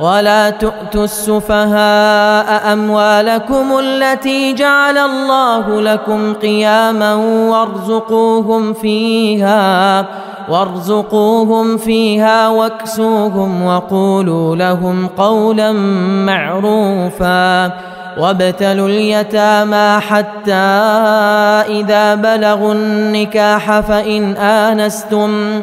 ولا تؤتوا السفهاء أموالكم التي جعل الله لكم قياما وارزقوهم فيها وارزقوهم فيها واكسوهم وقولوا لهم قولا معروفا. وابتلوا اليتامى حتى إذا بلغوا النكاح فإن آنستم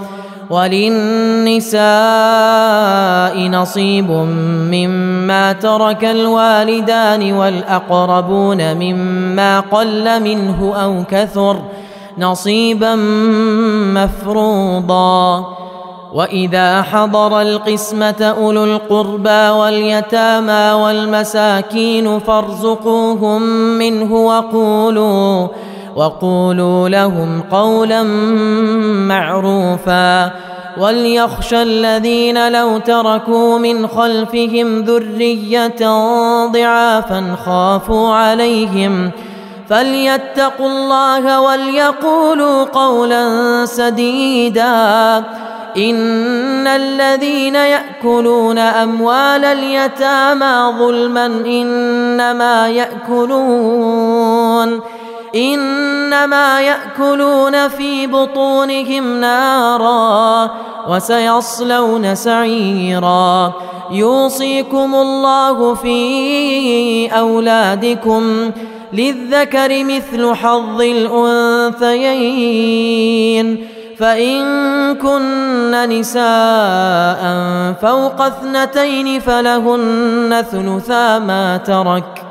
وللنساء نصيب مما ترك الوالدان والأقربون مما قل منه أو كثر نصيبا مفروضا. وإذا حضر القسمة أولو القربى واليتامى والمساكين فارزقوهم منه وقولوا وقولوا لهم قولا معروفا وليخشى الذين لو تركوا من خلفهم ذرية ضعافا خافوا عليهم فليتقوا الله وليقولوا قولا سديدا إن الذين يأكلون أموال اليتامى ظلما إنما يأكلون إنما يأكلون في بطونهم نارا وسيصلون سعيرا. يوصيكم الله في أولادكم للذكر مثل حظ الأنثيين. فإن كن نساء فوق اثنتين فلهن ثلثا ما ترك.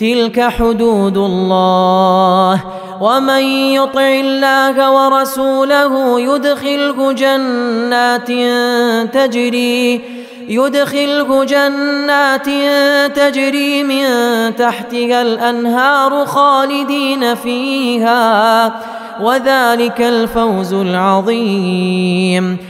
تلك حدود الله. ومن يطع الله ورسوله يدخله جنات تجري يدخله جنات تجري من تحتها الأنهار خالدين فيها. وذلك الفوز العظيم.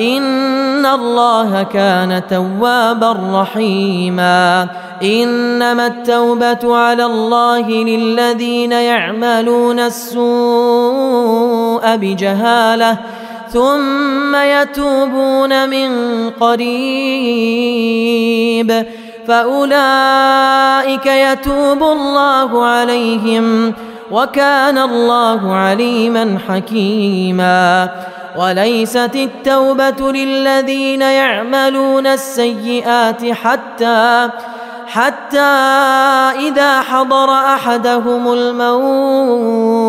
إن الله كان توابا رحيما إنما التوبة على الله للذين يعملون السوء بجهالة ثم يتوبون من قريب فأولئك يتوب الله عليهم وكان الله عليما حكيما وليست التوبة للذين يعملون السيئات حتى حتى إذا حضر أحدهم الموت.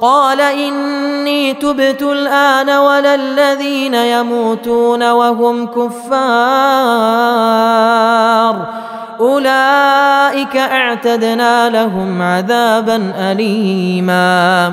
قال إني تبت الآن ولا الذين يموتون وهم كفار. أولئك أعتدنا لهم عذابا أليماً.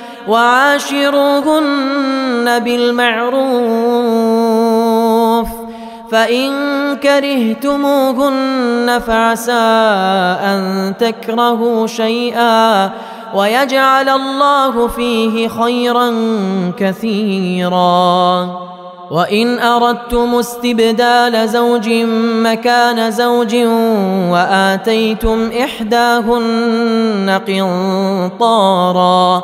وعاشروهن بالمعروف فإن كرهتموهن فعسى أن تكرهوا شيئا ويجعل الله فيه خيرا كثيرا. وإن أردتم استبدال زوج مكان زوج وآتيتم إحداهن قنطارا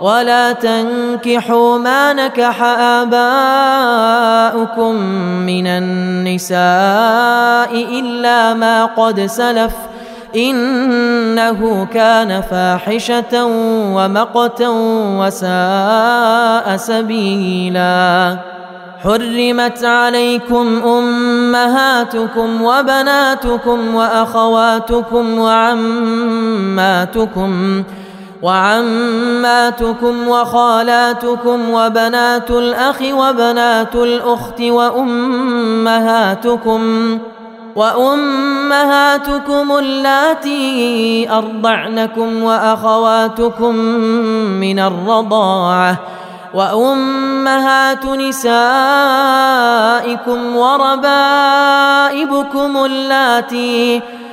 ولا تنكحوا ما نكح آباؤكم من النساء إلا ما قد سلف إنه كان فاحشة ومقتا وساء سبيلا. حرمت عليكم أمهاتكم وبناتكم وأخواتكم وعماتكم وعماتكم وخالاتكم وبنات الأخ وبنات الأخت وأمهاتكم وأمهاتكم اللاتي أرضعنكم وأخواتكم من الرضاعة وأمهات نسائكم وربائبكم اللاتي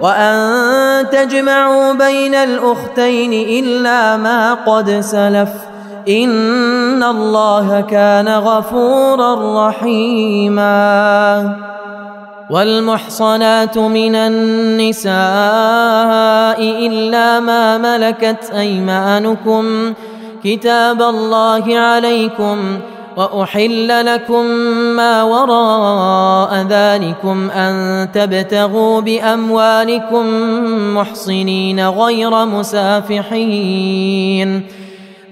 وأن تجمعوا بين الأختين إلا ما قد سلف. إن الله كان غفورا رحيما. والمحصنات من النساء إلا ما ملكت أيمانكم. كتاب الله عليكم. وأحل لكم ما وراء ذلكم أن تبتغوا بأموالكم محصنين غير مسافحين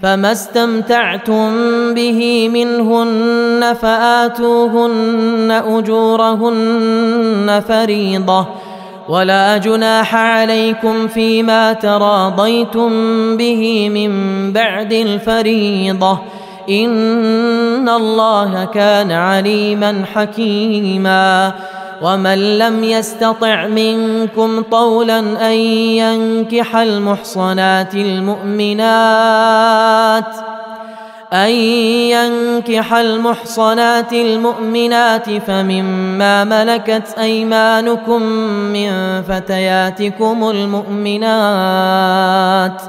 فما استمتعتم به منهن فآتوهن أجورهن فريضة ولا جناح عليكم فيما تراضيتم به من بعد الفريضة ان الله كان عليما حكيما. ومن لم يستطع منكم طولا ان ينكح المحصنات المؤمنات أن ينكح المحصنات المؤمنات فمما ملكت أيمانكم من فتياتكم المؤمنات ۖ.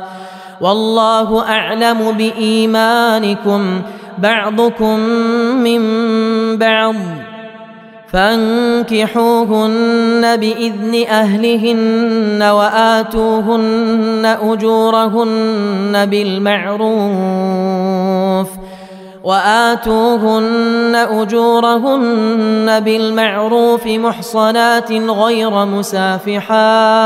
والله أعلم بإيمانكم بعضكم من بعض فانكحوهن بإذن أهلهن وآتوهن أجورهن بالمعروف وآتوهن أجورهن بالمعروف محصنات غير مسافحات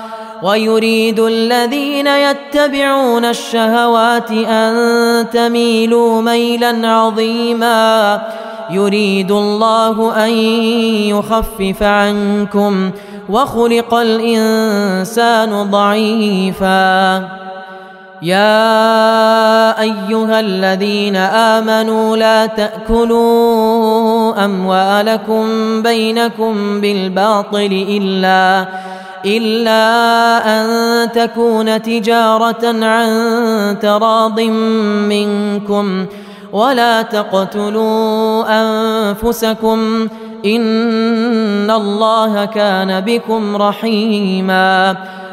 ويريد الذين يتبعون الشهوات أن تميلوا ميلا عظيما. يريد الله أن يخفف عنكم وخلق الإنسان ضعيفا. يا أيها الذين آمنوا لا تأكلوا أموالكم بينكم بالباطل إلا إلا أن تكون تجارة عن تراض منكم ولا تقتلوا أنفسكم إن الله كان بكم رحيما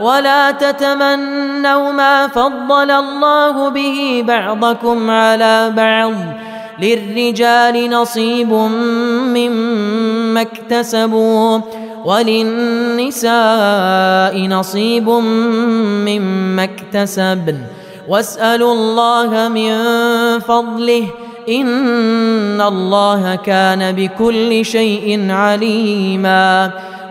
ولا تتمنوا ما فضل الله به بعضكم على بعض. للرجال نصيب مما اكتسبوا وللنساء نصيب مما اكتسبن. واسألوا الله من فضله إن الله كان بكل شيء عليما.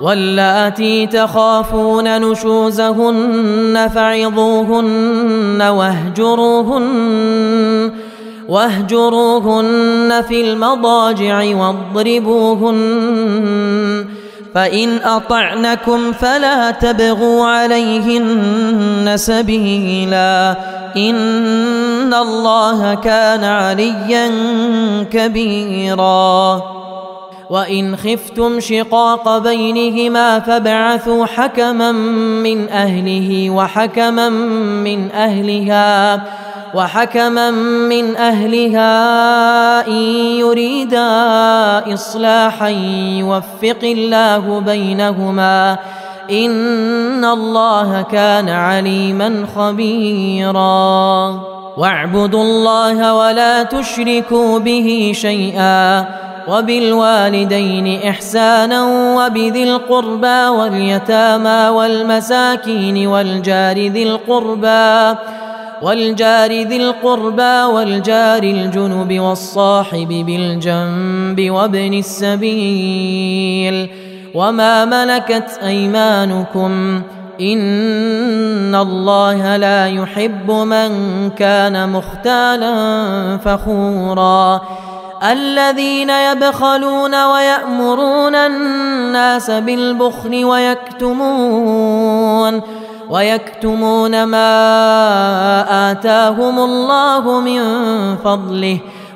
واللاتي تخافون نشوزهن فعظوهن واهجروهن واهجروهن في المضاجع واضربوهن فإن أطعنكم فلا تبغوا عليهن سبيلا إن الله كان عليا كبيرا وإن خفتم شقاق بينهما فابعثوا حكما من أهله وحكما من أهلها وحكما من أهلها إن يريدا إصلاحا يوفق الله بينهما. إن الله كان عليما خبيرا. واعبدوا الله ولا تشركوا به شيئا. وبالوالدين إحسانا وبذي القربى واليتامى والمساكين والجار ذي القربى والجار ذي القربى والجار الجنب والصاحب بالجنب وابن السبيل وما ملكت أيمانكم إن الله لا يحب من كان مختالا فخورا الذين يبخلون ويأمرون الناس بالبخل ويكتمون ويكتمون ما آتاهم الله من فضله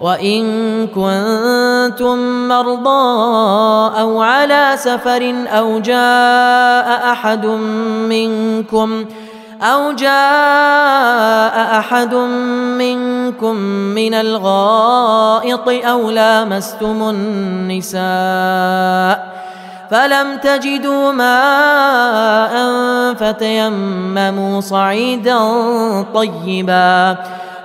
وإن كنتم مرضى أو على سفر أو جاء أحد منكم أو جاء أحد منكم من الغائط أو لامستم النساء فلم تجدوا ماء فتيمموا صعيدا طيبا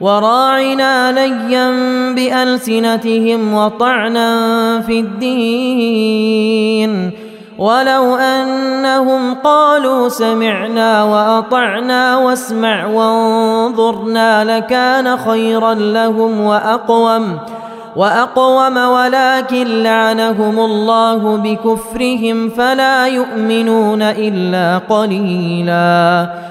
وراعنا ليا بألسنتهم وطعنا في الدين. ولو أنهم قالوا سمعنا وأطعنا واسمع وانظرنا لكان خيرا لهم وأقوم وأقوم ولكن لعنهم الله بكفرهم فلا يؤمنون إلا قليلاً.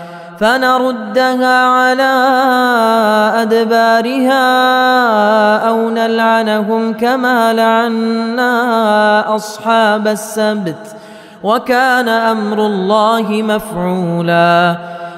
فنردها على أدبارها أو نلعنهم كما لعنا أصحاب السبت وكان أمر الله مفعولا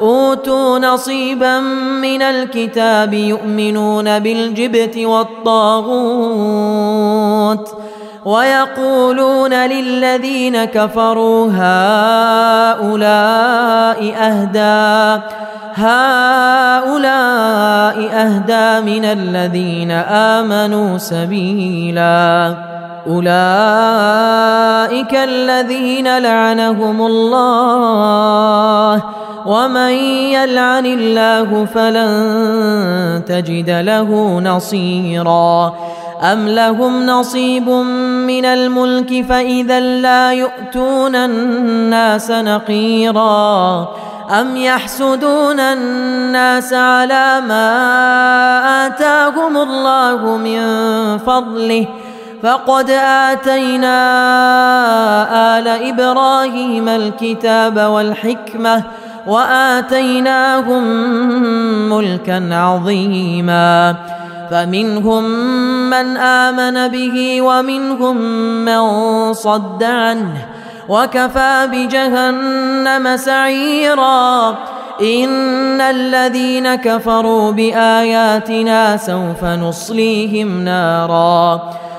أوتوا نصيبا من الكتاب يؤمنون بالجبت والطاغوت ويقولون للذين كفروا هؤلاء أهدى هؤلاء أهدى من الذين آمنوا سبيلا. أولئك الذين لعنهم الله ومن يلعن الله فلن تجد له نصيرا ام لهم نصيب من الملك فاذا لا يؤتون الناس نقيرا أم يحسدون الناس على ما آتاهم الله من فضله فقد آتينا آل إبراهيم الكتاب والحكمة وآتيناهم ملكا عظيما. فمنهم من آمن به ومنهم من صد عنه. وكفى بجهنم سعيرا. إن الذين كفروا بآياتنا سوف نصليهم ناراً.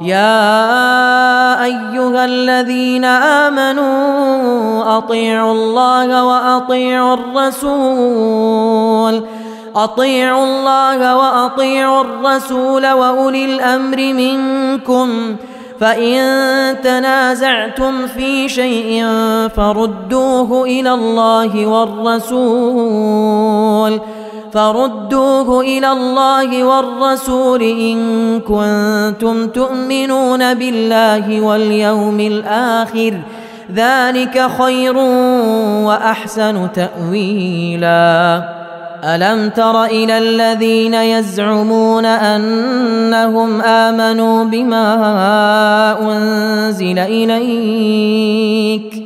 يا أيها الذين آمنوا أطيعوا الله وأطيعوا الرسول. أطيعوا الله وأطيعوا الرسول وأولي الأمر منكم. فإن تنازعتم في شيء فردوه إلى الله والرسول. فردوه إلى الله والرسول إن كنتم تؤمنون بالله واليوم الآخر ذلك خير وأحسن تأويلا. ألم تر إلى الذين يزعمون أنهم آمنوا بما أنزل إليك؟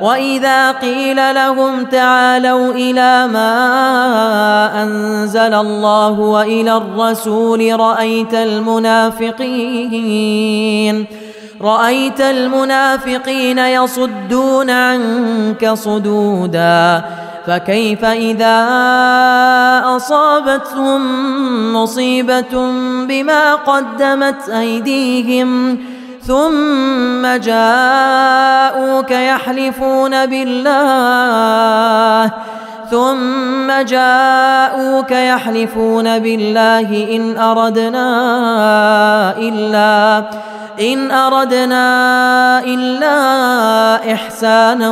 واذا قيل لهم تعالوا إلى ما انزل الله والى الرسول رايت المنافقين رايت المنافقين يصدون عنك صدودا فكيف اذا اصابتهم مصيبه بما قدمت ايديهم ثم جاءوك يحلفون بالله. ثم جاءوك يحلفون بالله إن أردنا إلا إن أردنا إلا إحسانا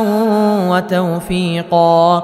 وتوفيقا.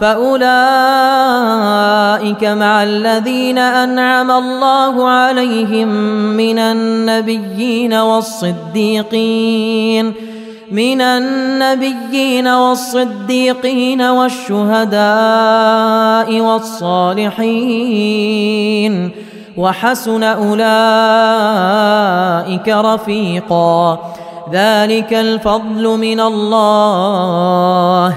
فأولئك مع الذين أنعم الله عليهم من النبيين والصديقين من النبيين والصديقين والشهداء والصالحين. وحسن أولئك رفيقا. ذلك الفضل من الله.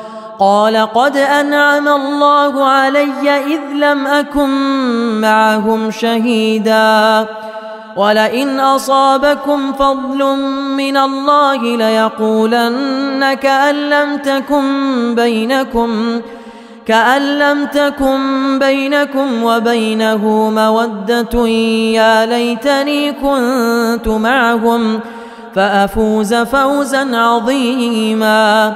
قال قد أنعم الله علي إذ لم أكن معهم شهيدا ولئن أصابكم فضل من الله ليقولن كان لم تكن بينكم كأن لم تكن بينكم وبينه مودة يا ليتني كنت معهم فأفوز فوزا عظيما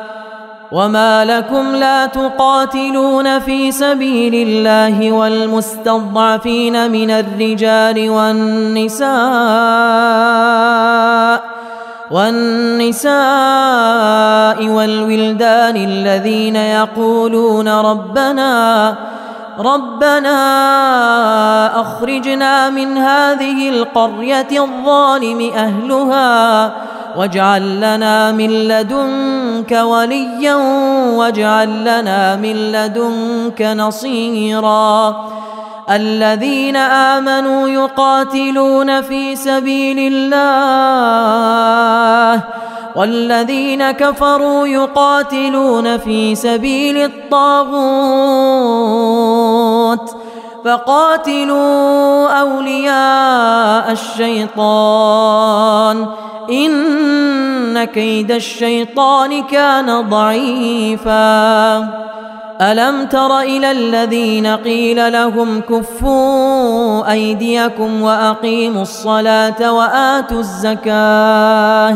وما لكم لا تقاتلون في سبيل الله والمستضعفين من الرجال والنساء والنساء والولدان الذين يقولون ربنا ربنا اخرجنا من هذه القريه الظالم اهلها واجعل لنا من لدنك وليا واجعل لنا من لدنك نصيرا. الذين آمنوا يقاتلون في سبيل الله والذين كفروا يقاتلون في سبيل الطاغوت. فقاتلوا أولياء الشيطان. إن كيد الشيطان كان ضعيفا. ألم تر إلى الذين قيل لهم كفوا أيديكم وأقيموا الصلاة وآتوا الزكاة؟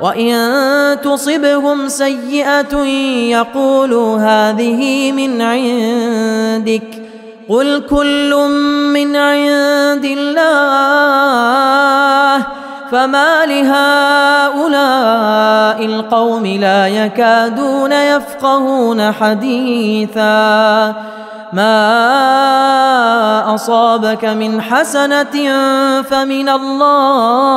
وإن تصبهم سيئة يقولوا هذه من عندك قل كل من عند الله فما لهؤلاء القوم لا يكادون يفقهون حديثا ما أصابك من حسنة فمن الله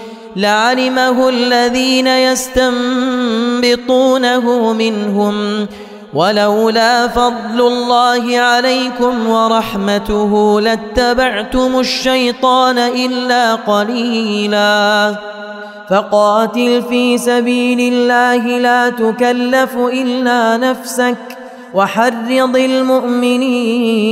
لعلمه الذين يستنبطونه منهم ولولا فضل الله عليكم ورحمته لاتبعتم الشيطان الا قليلا فقاتل في سبيل الله لا تكلف الا نفسك وحرض المؤمنين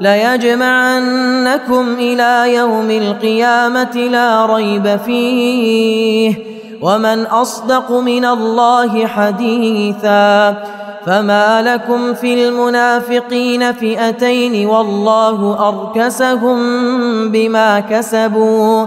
ليجمعنكم إلى يوم القيامة لا ريب فيه. ومن أصدق من الله حديثا فما لكم في المنافقين فئتين والله أركسهم بما كسبوا.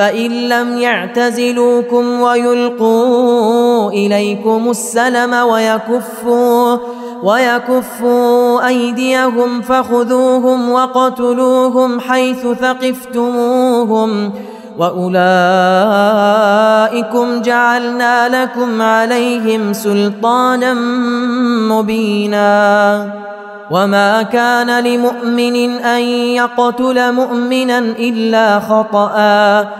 فإن لم يعتزلوكم ويلقوا إليكم السلم ويكفوا ويكفوا أيديهم فخذوهم وقتلوهم حيث ثقفتموهم وأولئكم جعلنا لكم عليهم سلطانا مبينا وما كان لمؤمن أن يقتل مؤمنا إلا خطأ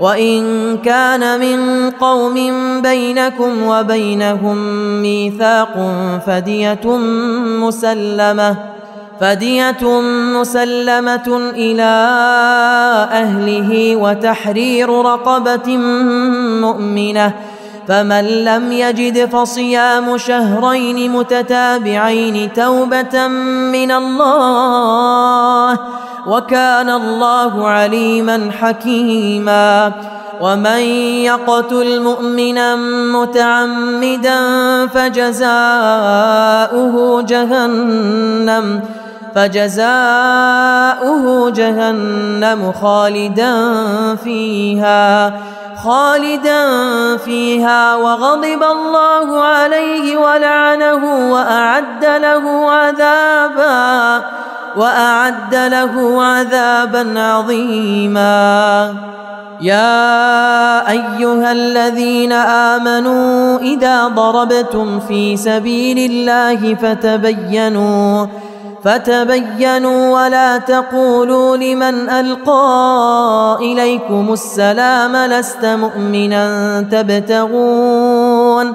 وإن كان من قوم بينكم وبينهم ميثاق فدية مسلمة فدية مسلمة إلى أهله وتحرير رقبة مؤمنة فمن لم يجد فصيام شهرين متتابعين توبة من الله وكان الله عليما حكيما. ومن يقتل مؤمنا متعمدا فجزاؤه جهنم فجزاؤه جهنم خالدا فيها خالدا فيها. وغضب الله عليه ولعنه وأعد له عذابا. وأعد له عذابا عظيما. يا أيها الذين آمنوا إذا ضربتم في سبيل الله فتبينوا فتبينوا ولا تقولوا لمن ألقى إليكم السلام لست مؤمنا تبتغون.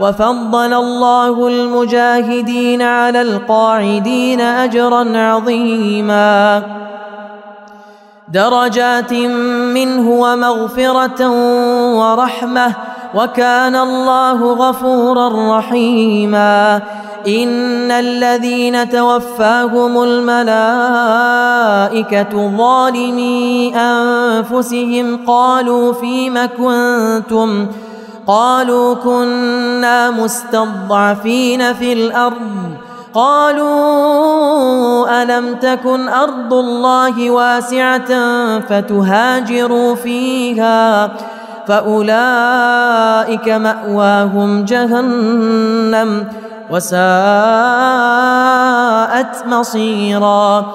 وفضل الله المجاهدين على القاعدين أجرا عظيما. درجات منه ومغفرة ورحمة وكان الله غفورا رحيما. إن الذين توفاهم الملائكة ظالمي أنفسهم قالوا فيم كنتم؟ قالوا كنا مستضعفين في الأرض. قالوا ألم تكن أرض الله واسعة فتهاجروا فيها فأولئك مأواهم جهنم وساءت مصيرا.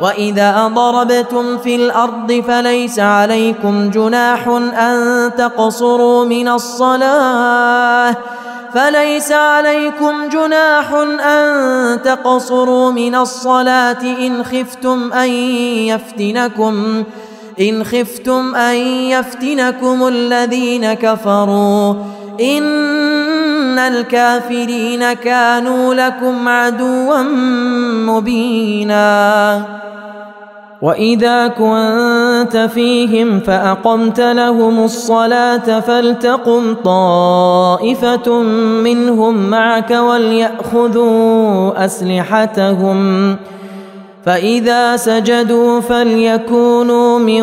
واذا ضربتم في الأرض فليس عليكم جناح ان تقصروا من الصلاه فليس عليكم جناح ان تقصروا من الصلاه ان خفتم ان يفتنكم إن خفتم أن يفتنكم الذين كفروا إن الكافرين كانوا لكم عدوا مبينا. وإذا كنت فيهم فأقمت لهم الصلاة فلتقم طائفة منهم معك وليأخذوا أسلحتهم. فإذا سجدوا فليكونوا من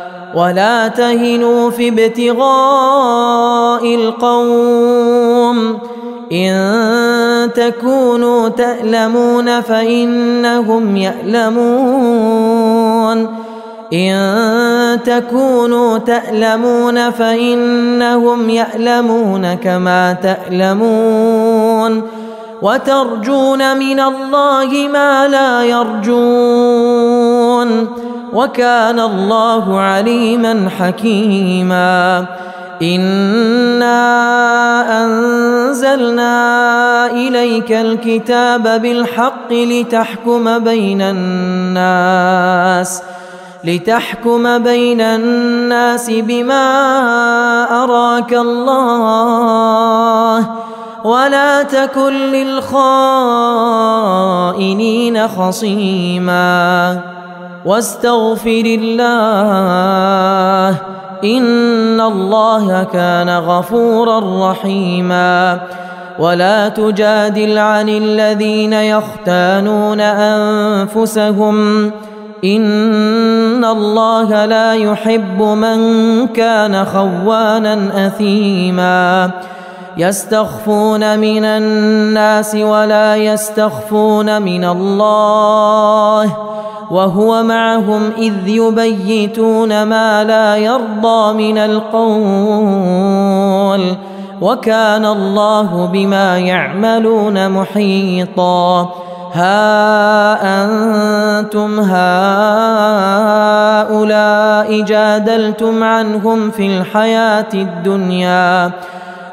ولا تهنوا في ابتغاء القوم. إن تكونوا تألمون فإنهم يألمون. إن تكونوا تألمون فإنهم يألمون كما تألمون. وترجون من الله ما لا يرجون. وكان الله عليما حكيما. انا انزلنا اليك الكتاب بالحق لتحكم بين الناس لتحكم بين الناس بما اراك الله. ولا تكن للخائنين خصيما. واستغفر الله إن الله كان غفورا رحيما. ولا تجادل عن الذين يختانون أنفسهم. إن الله لا يحب من كان خوانا أثيما. يستخفون من الناس ولا يستخفون من الله. وهو معهم إذ يبيتون ما لا يرضى من القول وكان الله بما يعملون محيطا ها أنتم هؤلاء جادلتم عنهم في الحياة الدنيا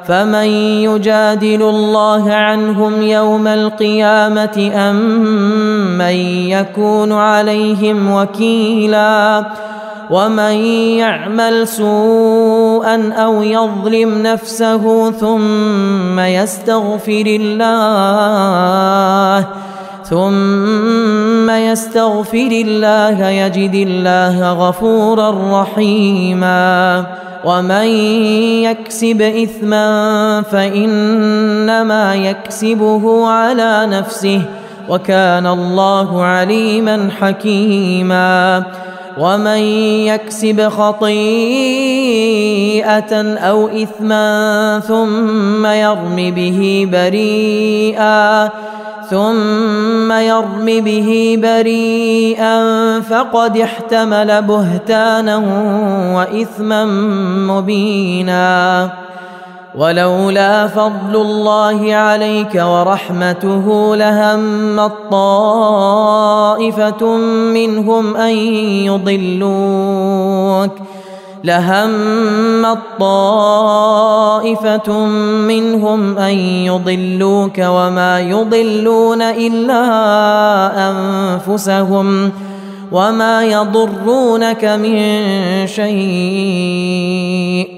فمن يجادل الله عنهم يوم القيامة أم من يكون عليهم وكيلا ومن يعمل سوءا أو يظلم نفسه ثم يستغفر الله ثم يستغفر الله يجد الله غفورا رحيما. ومن يكسب إثما فإنما يكسبه على نفسه وكان الله عليما حكيما. ومن يكسب خطيئة أو إثما ثم يرم به بريئا ثم يرم به بريئا فقد احتمل بهتانا وإثما مبينا ولولا فضل الله عليك ورحمته لهم طائفه منهم أن يضلوك. لهم طائفة منهم أن يضلوك وما يضلون إلا أنفسهم وما يضرونك من شيء.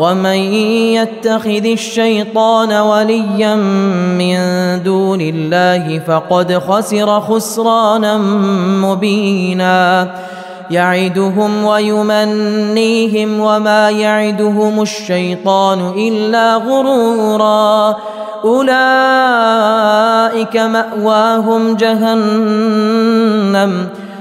ومن يتخذ الشيطان وليا من دون الله فقد خسر خسرانا مبينا. يعدهم ويمنيهم وما يعدهم الشيطان إلا غرورا. أولئك مأواهم جهنم.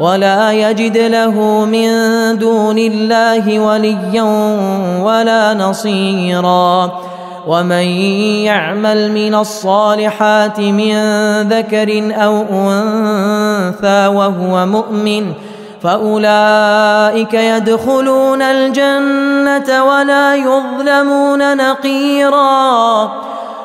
ولا يجد له من دون الله وليا ولا نصيرا. ومن يعمل من الصالحات من ذكر أو أنثى وهو مؤمن فأولئك يدخلون الجنة ولا يظلمون نقيرا.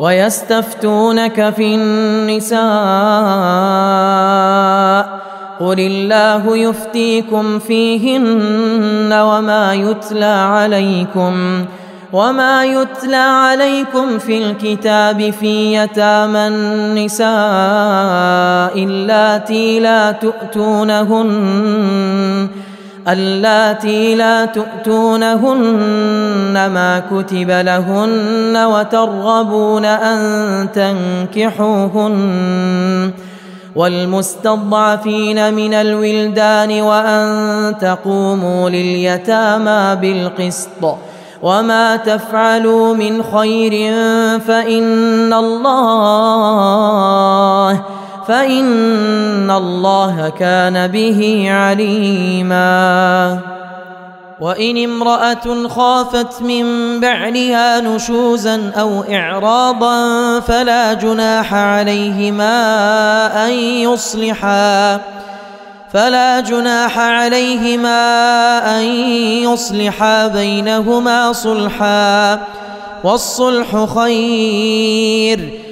ويستفتونك في النساء قل الله يفتيكم فيهن وما يتلى عليكم وما يتلى عليكم في الكتاب في يتامى النساء اللاتي لا تؤتونهن اللاتي لا تؤتونهن ما كتب لهن وترغبون أن تنكحوهن والمستضعفين من الولدان وأن تقوموا لليتامى بالقسط وما تفعلوا من خير فإن الله فإن الله كان به عليما. وإن امرأة خافت من بعلها نشوزا أو إعراضا فلا جناح عليهما أن يصلحا. فلا جناح عليهما أن يصلحا بينهما صلحا. والصلح خير.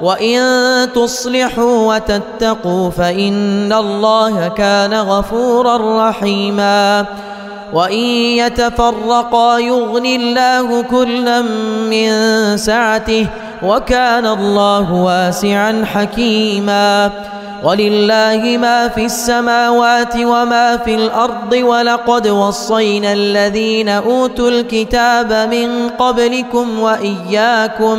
وان تصلحوا وتتقوا فان الله كان غفورا رحيما وان يتفرقا يغني الله كلا من سعته وكان الله واسعا حكيما ولله ما في السماوات وما في الأرض ولقد وصينا الذين اوتوا الكتاب من قبلكم واياكم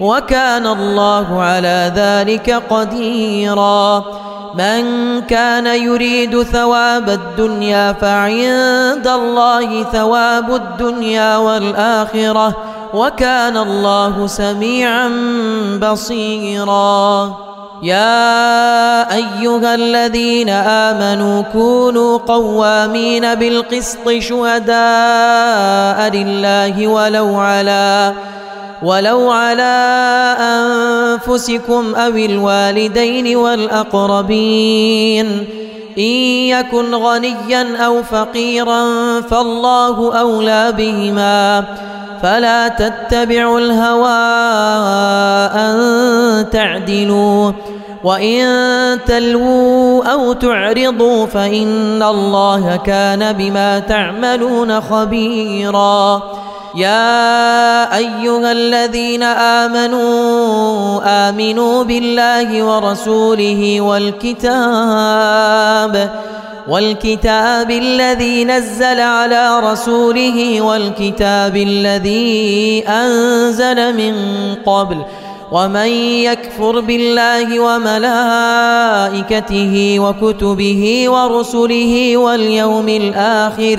وكان الله على ذلك قديرا. من كان يريد ثواب الدنيا فعند الله ثواب الدنيا والآخرة وكان الله سميعا بصيرا. يا أيها الذين آمنوا كونوا قوامين بالقسط شهداء لله ولو على ولو على أنفسكم أو الوالدين والأقربين إن يكن غنيا أو فقيرا فالله أولى بهما. فلا تتبعوا الهوى أن تعدلوا وإن تلووا أو تعرضوا فإن الله كان بما تعملون خبيرا. يا أيها الذين آمنوا آمنوا بالله ورسوله والكتاب والكتاب الذي نزل على رسوله والكتاب الذي أنزل من قبل ومن يكفر بالله وملائكته وكتبه ورسله واليوم الآخر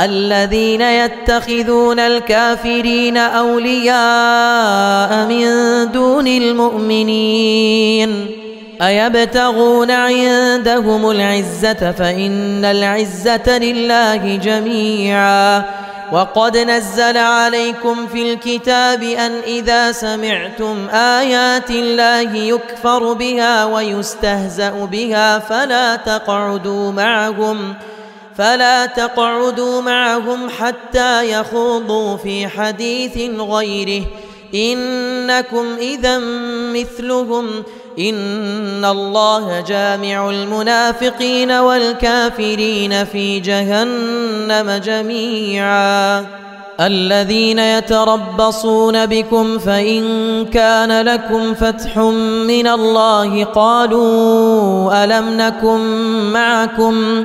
الذين يتخذون الكافرين أولياء من دون المؤمنين أيبتغون عندهم العزة فإن العزة لله جميعا وقد نزل عليكم في الكتاب أن إذا سمعتم آيات الله يكفر بها ويستهزأ بها فلا تقعدوا معهم فلا تقعدوا معهم حتى يخوضوا في حديث غيره. إنكم إذا مثلهم. إن الله جامع المنافقين والكافرين في جهنم جميعا. الذين يتربصون بكم فإن كان لكم فتح من الله قالوا ألم نكن معكم؟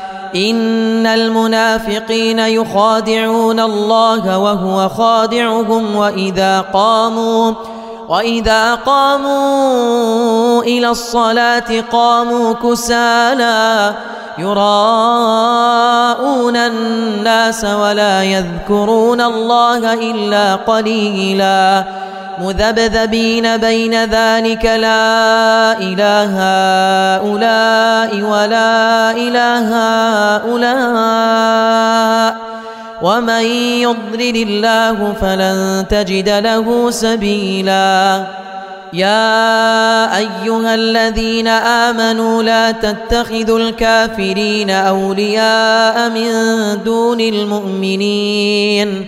إن المنافقين يخادعون الله وهو خادعهم وإذا قاموا وإذا قاموا إلى الصلاة قاموا كسالى يراءون الناس ولا يذكرون الله إلا قليلا. مذبذبين بين ذلك لا إله هؤلاء ولا إله هؤلاء ومن يضلل الله فلن تجد له سبيلا يا أيها الذين آمنوا لا تتخذوا الكافرين أولياء من دون المؤمنين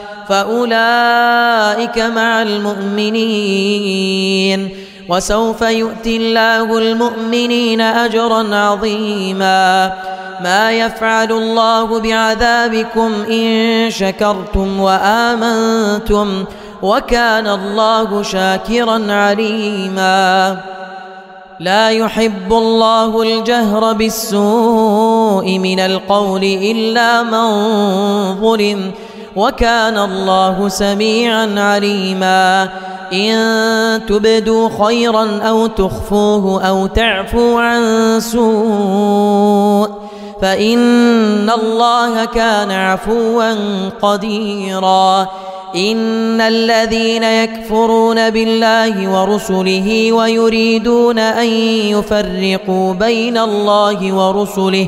فأولئك مع المؤمنين. وسوف يؤتي الله المؤمنين أجرا عظيما. ما يفعل الله بعذابكم إن شكرتم وآمنتم وكان الله شاكرا عليما. لا يحب الله الجهر بالسوء من القول إلا من ظلم وكان الله سميعا عليما. إن تبدوا خيرا أو تخفوه أو تعفوا عن سوء فإن الله كان عفوا قديرا. إن الذين يكفرون بالله ورسله ويريدون أن يفرقوا بين الله ورسله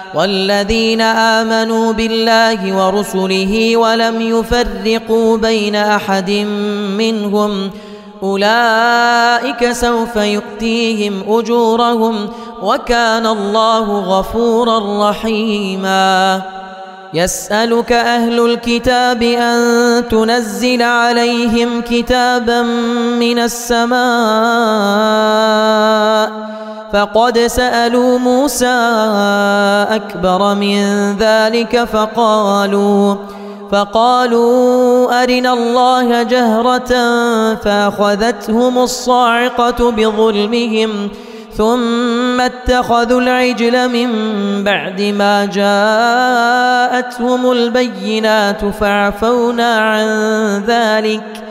والذين آمنوا بالله ورسله ولم يفرقوا بين أحد منهم أولئك سوف يؤتيهم أجورهم وكان الله غفورا رحيما. يسألك أهل الكتاب أن تنزل عليهم كتابا من السماء فقد سألوا موسى أكبر من ذلك فقالوا فقالوا أرنا الله جهرة فأخذتهم الصاعقة بظلمهم ثم اتخذوا العجل من بعد ما جاءتهم البينات فعفونا عن ذلك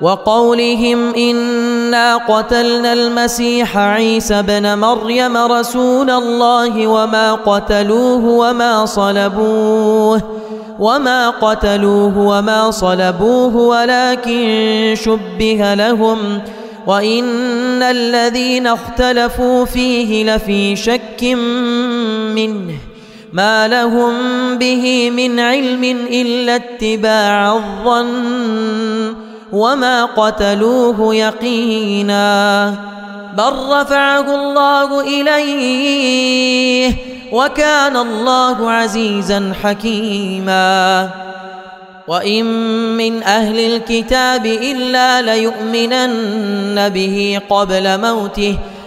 وقولهم إنا قتلنا المسيح عيسى بن مريم رسول الله وما قتلوه وما صلبوه وما قتلوه وما صلبوه ولكن شبه لهم وإن الذين اختلفوا فيه لفي شك منه ما لهم به من علم إلا اتباع الظن. وما قتلوه يقينا بل رفعه الله اليه وكان الله عزيزا حكيما وان من أهل الكتاب الا ليؤمنن به قبل موته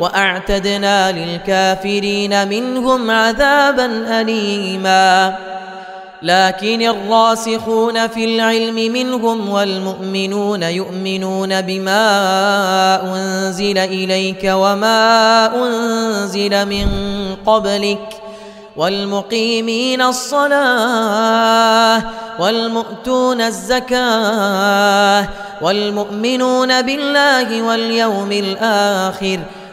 وأعتدنا للكافرين منهم عذابا اليما. لكن الراسخون في العلم منهم والمؤمنون يؤمنون بما أنزل إليك وما أنزل من قبلك. والمقيمين الصلاة والمؤتون الزكاة والمؤمنون بالله واليوم الآخر.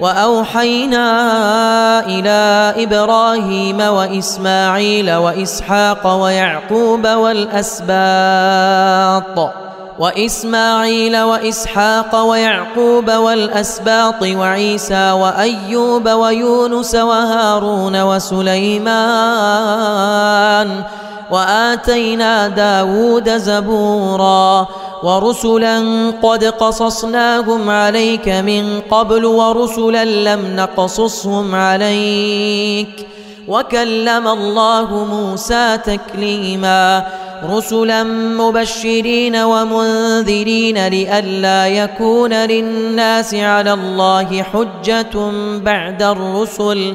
وأوحينا إلى إبراهيم وإسماعيل وإسحاق ويعقوب والأسباط وإسماعيل وإسحاق ويعقوب والأسباط وعيسى وأيوب ويونس وهارون وسليمان وآتينا داود زبورا ورسلا قد قصصناهم عليك من قبل ورسلا لم نقصصهم عليك وكلم الله موسى تكليما رسلا مبشرين ومنذرين لئلا يكون للناس على الله حجة بعد الرسل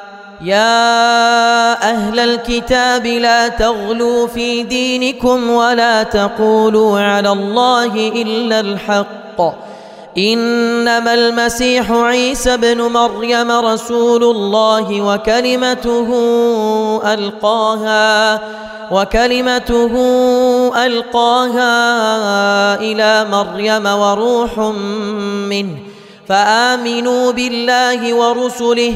يا أهل الكتاب لا تغلوا في دينكم ولا تقولوا على الله إلا الحق. إنما المسيح عيسى بن مريم رسول الله وكلمته ألقاها وكلمته ألقاها إلى مريم وروح منه. فآمنوا بالله ورسله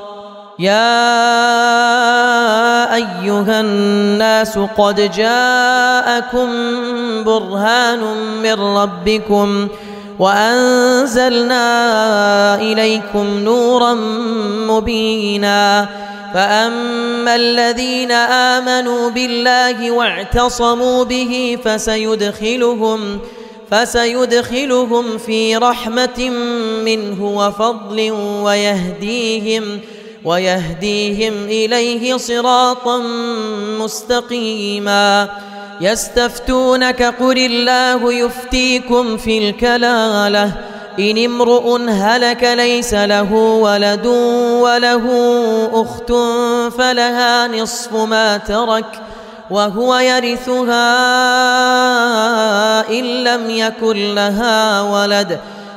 يا أيها الناس قد جاءكم برهان من ربكم وأنزلنا إليكم نورا مبينا فأما الذين آمنوا بالله واعتصموا به فسيدخلهم فسيدخلهم في رحمة منه وفضل ويهديهم ويهديهم إليه صراطا مستقيما. يستفتونك قل الله يفتيكم في الكلالة. إن امرؤ هلك ليس له ولد وله أخت فلها نصف ما ترك وهو يرثها إن لم يكن لها ولد.